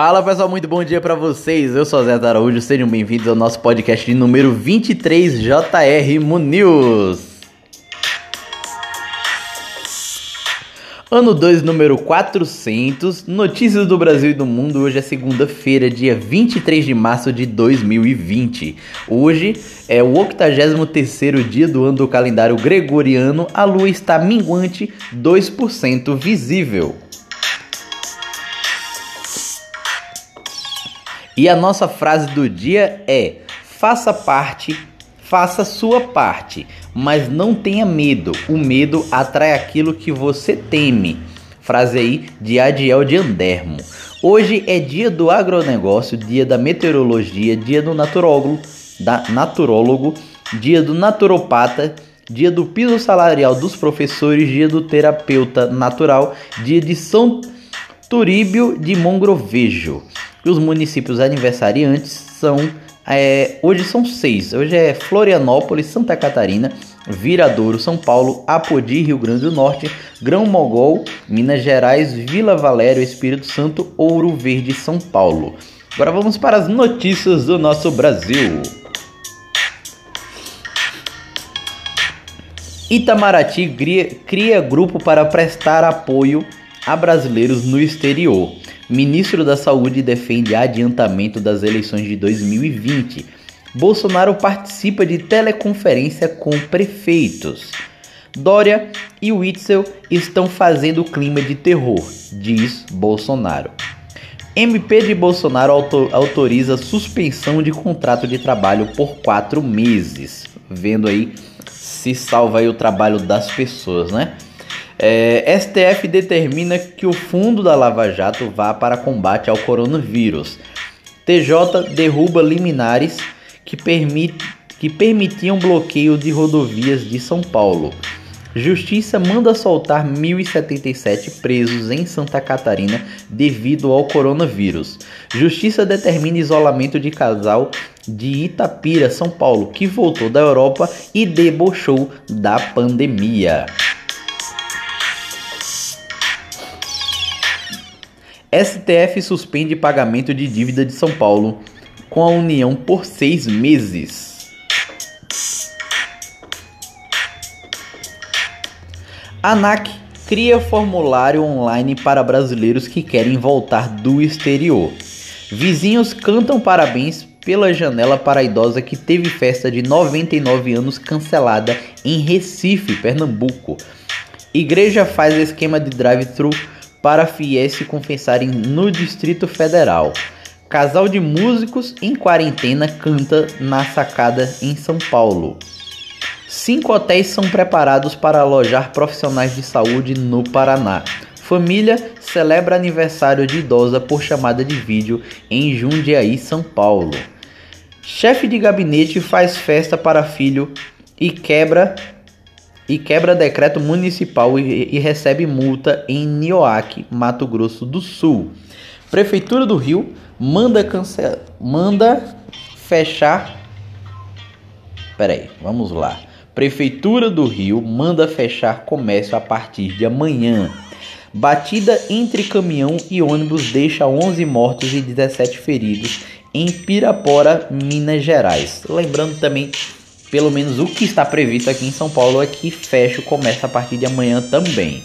Fala pessoal, muito bom dia para vocês. Eu sou Zé Araújo, sejam bem-vindos ao nosso podcast de número 23 JR News. Ano 2, número 400, notícias do Brasil e do mundo. Hoje é segunda-feira, dia 23 de março de 2020. Hoje é o 83º dia do ano do calendário gregoriano. A lua está minguante, 2% visível. E a nossa frase do dia é: faça parte Faça sua parte, mas não tenha medo. O medo atrai aquilo que você teme. Frase aí de Adiel de Andermo. Hoje é dia do agronegócio, dia da meteorologia, dia do naturólogo, da naturólogo, dia do naturopata, dia do piso salarial dos professores, dia do terapeuta natural, dia de São Turíbio de Mongrovejo. Os municípios aniversariantes são é, hoje são seis. Hoje é Florianópolis, Santa Catarina, Viradouro, São Paulo, Apodi, Rio Grande do Norte, Grão Mogol, Minas Gerais, Vila Valério, Espírito Santo, Ouro Verde, São Paulo. Agora vamos para as notícias do nosso Brasil. Itamaraty cria, cria grupo para prestar apoio a brasileiros no exterior. Ministro da Saúde defende adiantamento das eleições de 2020. Bolsonaro participa de teleconferência com prefeitos. Dória e Witzel estão fazendo clima de terror, diz Bolsonaro. MP de Bolsonaro autoriza suspensão de contrato de trabalho por quatro meses. Vendo aí se salva aí o trabalho das pessoas, né? É, STF determina que o fundo da Lava Jato vá para combate ao coronavírus. TJ derruba liminares que, permit, que permitiam bloqueio de rodovias de São Paulo. Justiça manda soltar 1.077 presos em Santa Catarina devido ao coronavírus. Justiça determina isolamento de casal de Itapira, São Paulo, que voltou da Europa e debochou da pandemia. STF suspende pagamento de dívida de São Paulo com a União por seis meses. ANAC cria formulário online para brasileiros que querem voltar do exterior. Vizinhos cantam parabéns pela janela para a idosa que teve festa de 99 anos cancelada em Recife, Pernambuco. Igreja faz esquema de drive-thru para fiéis se confessarem no Distrito Federal. Casal de músicos em quarentena canta na sacada em São Paulo. Cinco hotéis são preparados para alojar profissionais de saúde no Paraná. Família celebra aniversário de idosa por chamada de vídeo em Jundiaí, São Paulo. Chefe de gabinete faz festa para filho e quebra e quebra decreto municipal e, e recebe multa em Nioaque, Mato Grosso do Sul. Prefeitura do Rio manda cancelar, manda fechar. Peraí, vamos lá. Prefeitura do Rio manda fechar comércio a partir de amanhã. Batida entre caminhão e ônibus deixa 11 mortos e 17 feridos em Pirapora, Minas Gerais. Lembrando também pelo menos o que está previsto aqui em São Paulo é que fecha o comércio a partir de amanhã também.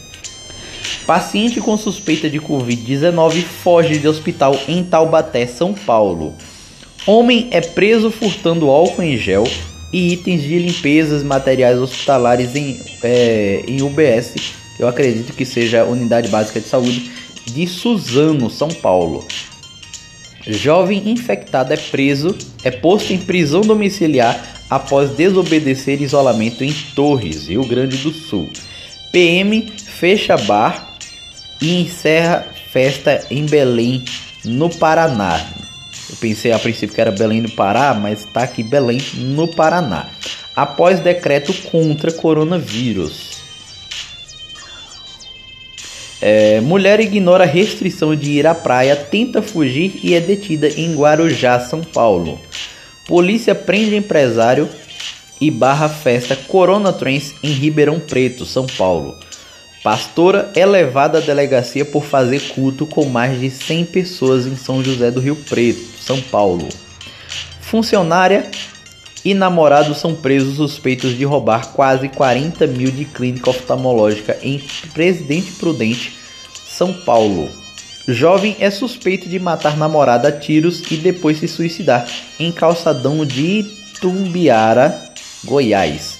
Paciente com suspeita de Covid-19 foge de hospital em Taubaté, São Paulo. Homem é preso furtando álcool em gel e itens de limpeza e materiais hospitalares em, é, em UBS, eu acredito que seja Unidade Básica de Saúde, de Suzano, São Paulo. Jovem infectado é preso, é posto em prisão domiciliar após desobedecer isolamento em Torres, Rio Grande do Sul. PM fecha bar e encerra festa em Belém, no Paraná. Eu pensei a princípio que era Belém do Pará, mas está aqui Belém, no Paraná. Após decreto contra coronavírus. É, mulher ignora restrição de ir à praia, tenta fugir e é detida em Guarujá, São Paulo. Polícia prende empresário e barra festa Corona Trends em Ribeirão Preto, São Paulo. Pastora é levada à delegacia por fazer culto com mais de 100 pessoas em São José do Rio Preto, São Paulo. Funcionária e namorado são presos suspeitos de roubar quase 40 mil de clínica oftalmológica em Presidente Prudente, São Paulo. Jovem é suspeito de matar namorada a tiros e depois se suicidar em calçadão de Itumbiara, Goiás.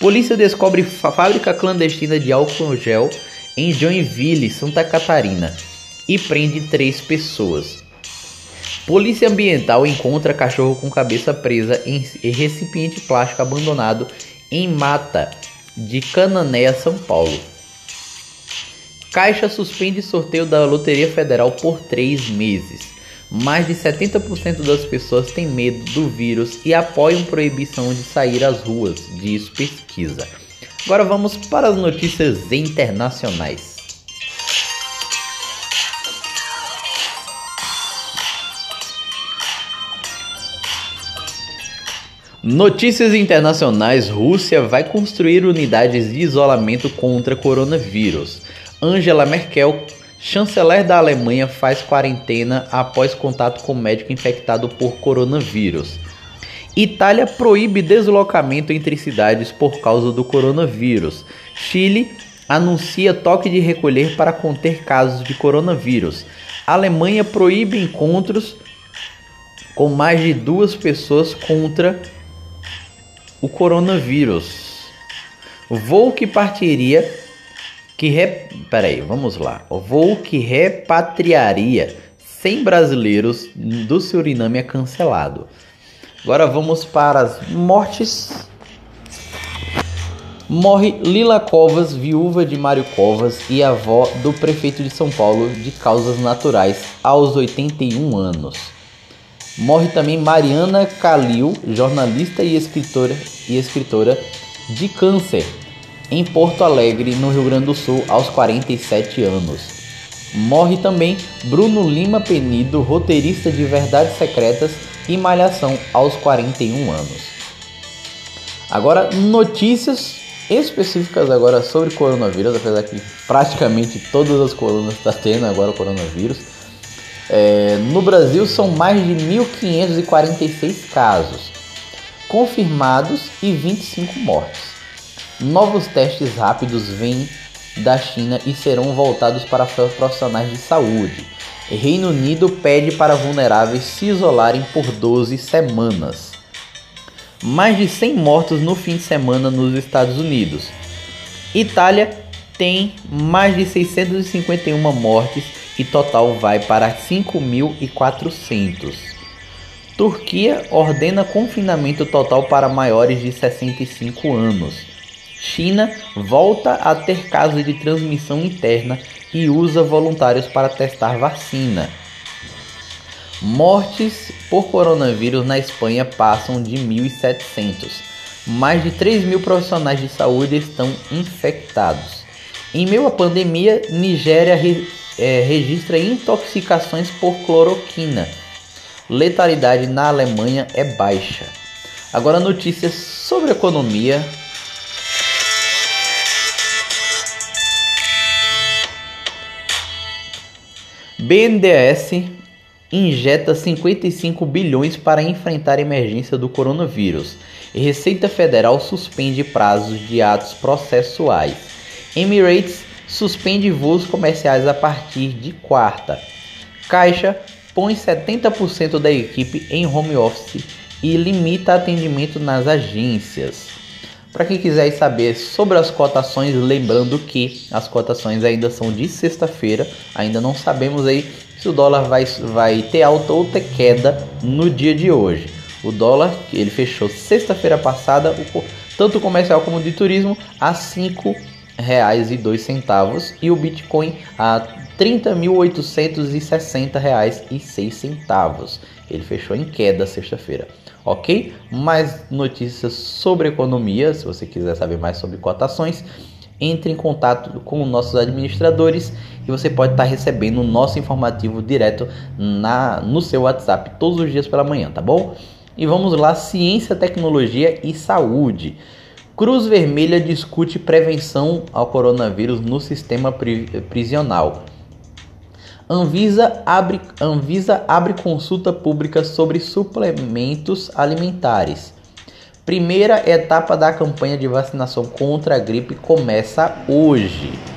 Polícia descobre fábrica clandestina de álcool gel em Joinville, Santa Catarina e prende três pessoas. Polícia Ambiental encontra cachorro com cabeça presa em recipiente plástico abandonado em mata de Cananéia, São Paulo. Caixa suspende sorteio da Loteria Federal por três meses. Mais de 70% das pessoas têm medo do vírus e apoiam proibição de sair às ruas, diz pesquisa. Agora vamos para as notícias internacionais. Notícias internacionais: Rússia vai construir unidades de isolamento contra coronavírus. Angela Merkel, chanceler da Alemanha, faz quarentena após contato com médico infectado por coronavírus. Itália proíbe deslocamento entre cidades por causa do coronavírus. Chile anuncia toque de recolher para conter casos de coronavírus. Alemanha proíbe encontros com mais de duas pessoas contra o coronavírus. Voo que partiria que re... Peraí, vamos lá. O voo que repatriaria 100 brasileiros do Suriname é cancelado. Agora vamos para as mortes. Morre Lila Covas, viúva de Mário Covas e avó do prefeito de São Paulo de causas naturais, aos 81 anos. Morre também Mariana Calil, jornalista e escritora, e escritora de câncer, em Porto Alegre, no Rio Grande do Sul, aos 47 anos. Morre também Bruno Lima Penido, roteirista de Verdades Secretas e Malhação, aos 41 anos. Agora, notícias específicas agora sobre coronavírus, apesar que praticamente todas as colunas estão tá tendo agora o coronavírus. É, no Brasil são mais de 1.546 casos confirmados e 25 mortes. Novos testes rápidos vêm da China e serão voltados para profissionais de saúde. Reino Unido pede para vulneráveis se isolarem por 12 semanas. Mais de 100 mortos no fim de semana nos Estados Unidos. Itália tem mais de 651 mortes e total vai para 5.400. Turquia ordena confinamento total para maiores de 65 anos. China volta a ter casos de transmissão interna e usa voluntários para testar vacina. Mortes por coronavírus na Espanha passam de 1.700. Mais de 3 mil profissionais de saúde estão infectados. Em meio à pandemia, Nigéria re, é, registra intoxicações por cloroquina. Letalidade na Alemanha é baixa. Agora notícias sobre economia BNDES injeta 55 bilhões para enfrentar a emergência do coronavírus. E Receita Federal suspende prazos de atos processuais. Emirates suspende voos comerciais a partir de quarta. Caixa põe 70% da equipe em home office e limita atendimento nas agências. Para quem quiser saber sobre as cotações, lembrando que as cotações ainda são de sexta-feira, ainda não sabemos aí se o dólar vai, vai ter alta ou ter queda no dia de hoje. O dólar, ele fechou sexta-feira passada, tanto comercial como de turismo, a R$ reais e dois centavos e o Bitcoin a 30.860 reais e seis centavos. Ele fechou em queda sexta-feira ok? Mais notícias sobre economia, se você quiser saber mais sobre cotações, entre em contato com os nossos administradores e você pode estar recebendo o nosso informativo direto na, no seu WhatsApp todos os dias pela manhã, tá bom? E vamos lá, ciência, tecnologia e saúde. Cruz Vermelha discute prevenção ao coronavírus no sistema pri prisional. Anvisa abre, Anvisa abre consulta pública sobre suplementos alimentares. Primeira etapa da campanha de vacinação contra a gripe começa hoje.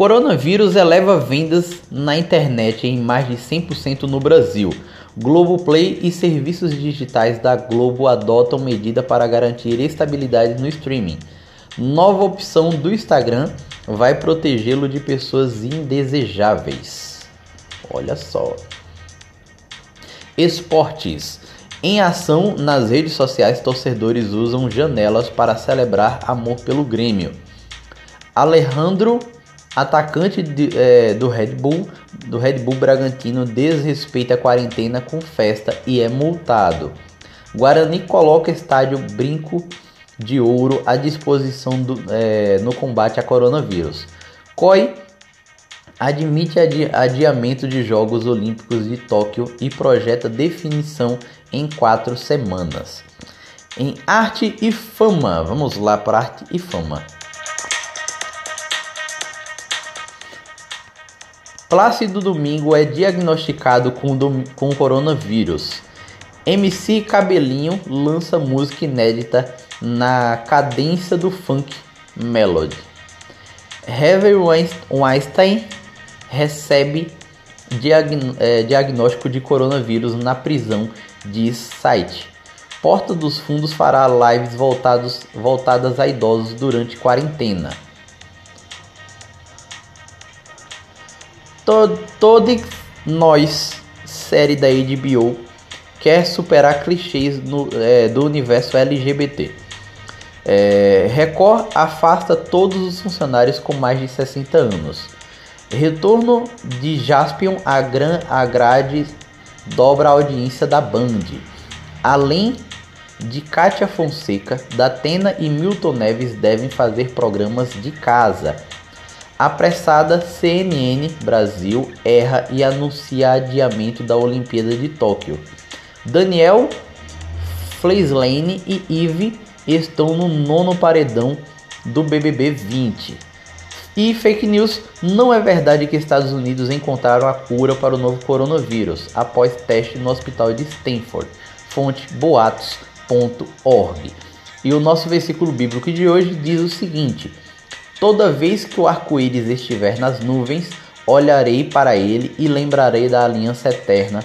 Coronavírus eleva vendas na internet em mais de 100% no Brasil. Globoplay e serviços digitais da Globo adotam medida para garantir estabilidade no streaming. Nova opção do Instagram vai protegê-lo de pessoas indesejáveis. Olha só. Esportes. Em ação nas redes sociais, torcedores usam janelas para celebrar amor pelo Grêmio. Alejandro Atacante de, é, do Red Bull, do Red Bull Bragantino desrespeita a quarentena com festa e é multado. Guarani coloca estádio Brinco de Ouro à disposição do, é, no combate a coronavírus. COI admite adi adiamento de Jogos Olímpicos de Tóquio e projeta definição em quatro semanas. Em arte e fama, vamos lá para arte e fama. Plácido Domingo é diagnosticado com, com coronavírus. MC Cabelinho lança música inédita na cadência do funk melody. Harvey Weinstein recebe diagn é, diagnóstico de coronavírus na prisão, diz site. Porta dos Fundos fará lives voltados, voltadas a idosos durante quarentena. Todos nós, série da HBO, quer superar clichês no, é, do universo LGBT. É, Record afasta todos os funcionários com mais de 60 anos. Retorno de Jaspion à, gran, à grade dobra a audiência da Band. Além de Kátia Fonseca, Datena e Milton Neves devem fazer programas de casa. Apressada, CNN Brasil erra e anuncia adiamento da Olimpíada de Tóquio. Daniel Fleislane e Eve estão no nono paredão do BBB 20. E fake news, não é verdade que Estados Unidos encontraram a cura para o novo coronavírus após teste no hospital de Stanford. Fonte boatos.org. E o nosso versículo bíblico de hoje diz o seguinte: Toda vez que o arco-íris estiver nas nuvens, olharei para ele e lembrarei da aliança eterna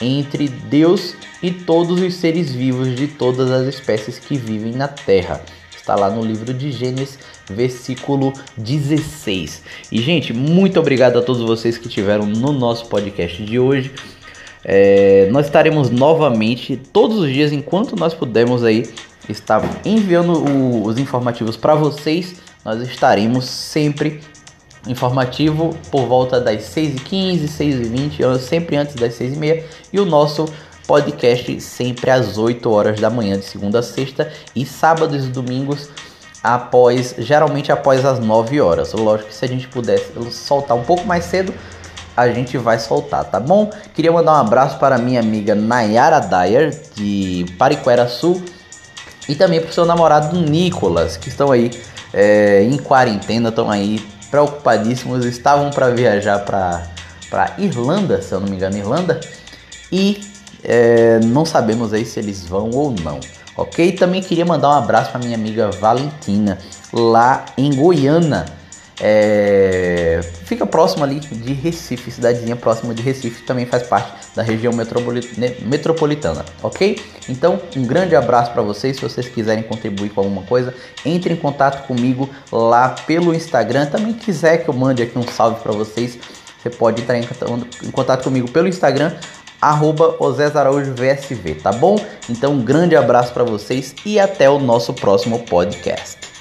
entre Deus e todos os seres vivos de todas as espécies que vivem na terra. Está lá no livro de Gênesis, versículo 16. E, gente, muito obrigado a todos vocês que tiveram no nosso podcast de hoje. É, nós estaremos novamente todos os dias, enquanto nós pudermos aí, estar enviando o, os informativos para vocês nós estaremos sempre informativo por volta das 6h15, 6h20, sempre antes das 6h30 e o nosso podcast sempre às 8 horas da manhã de segunda a sexta e sábados e domingos após, geralmente após as 9 horas. Lógico que se a gente pudesse soltar um pouco mais cedo, a gente vai soltar, tá bom? Queria mandar um abraço para minha amiga Nayara Dyer de Pariquera Sul e também para o seu namorado Nicolas, que estão aí é, em quarentena, estão aí preocupadíssimos, estavam para viajar para Irlanda, se eu não me engano, Irlanda, e é, não sabemos aí se eles vão ou não. Ok? Também queria mandar um abraço para minha amiga Valentina, lá em Goiânia. É, fica próximo ali de Recife, cidadezinha próxima de Recife, também faz parte da região metropolitana, ok? Então, um grande abraço para vocês. Se vocês quiserem contribuir com alguma coisa, entre em contato comigo lá pelo Instagram. Também quiser que eu mande aqui um salve para vocês, você pode entrar em contato comigo pelo Instagram, arroba VSV, tá bom? Então, um grande abraço para vocês e até o nosso próximo podcast.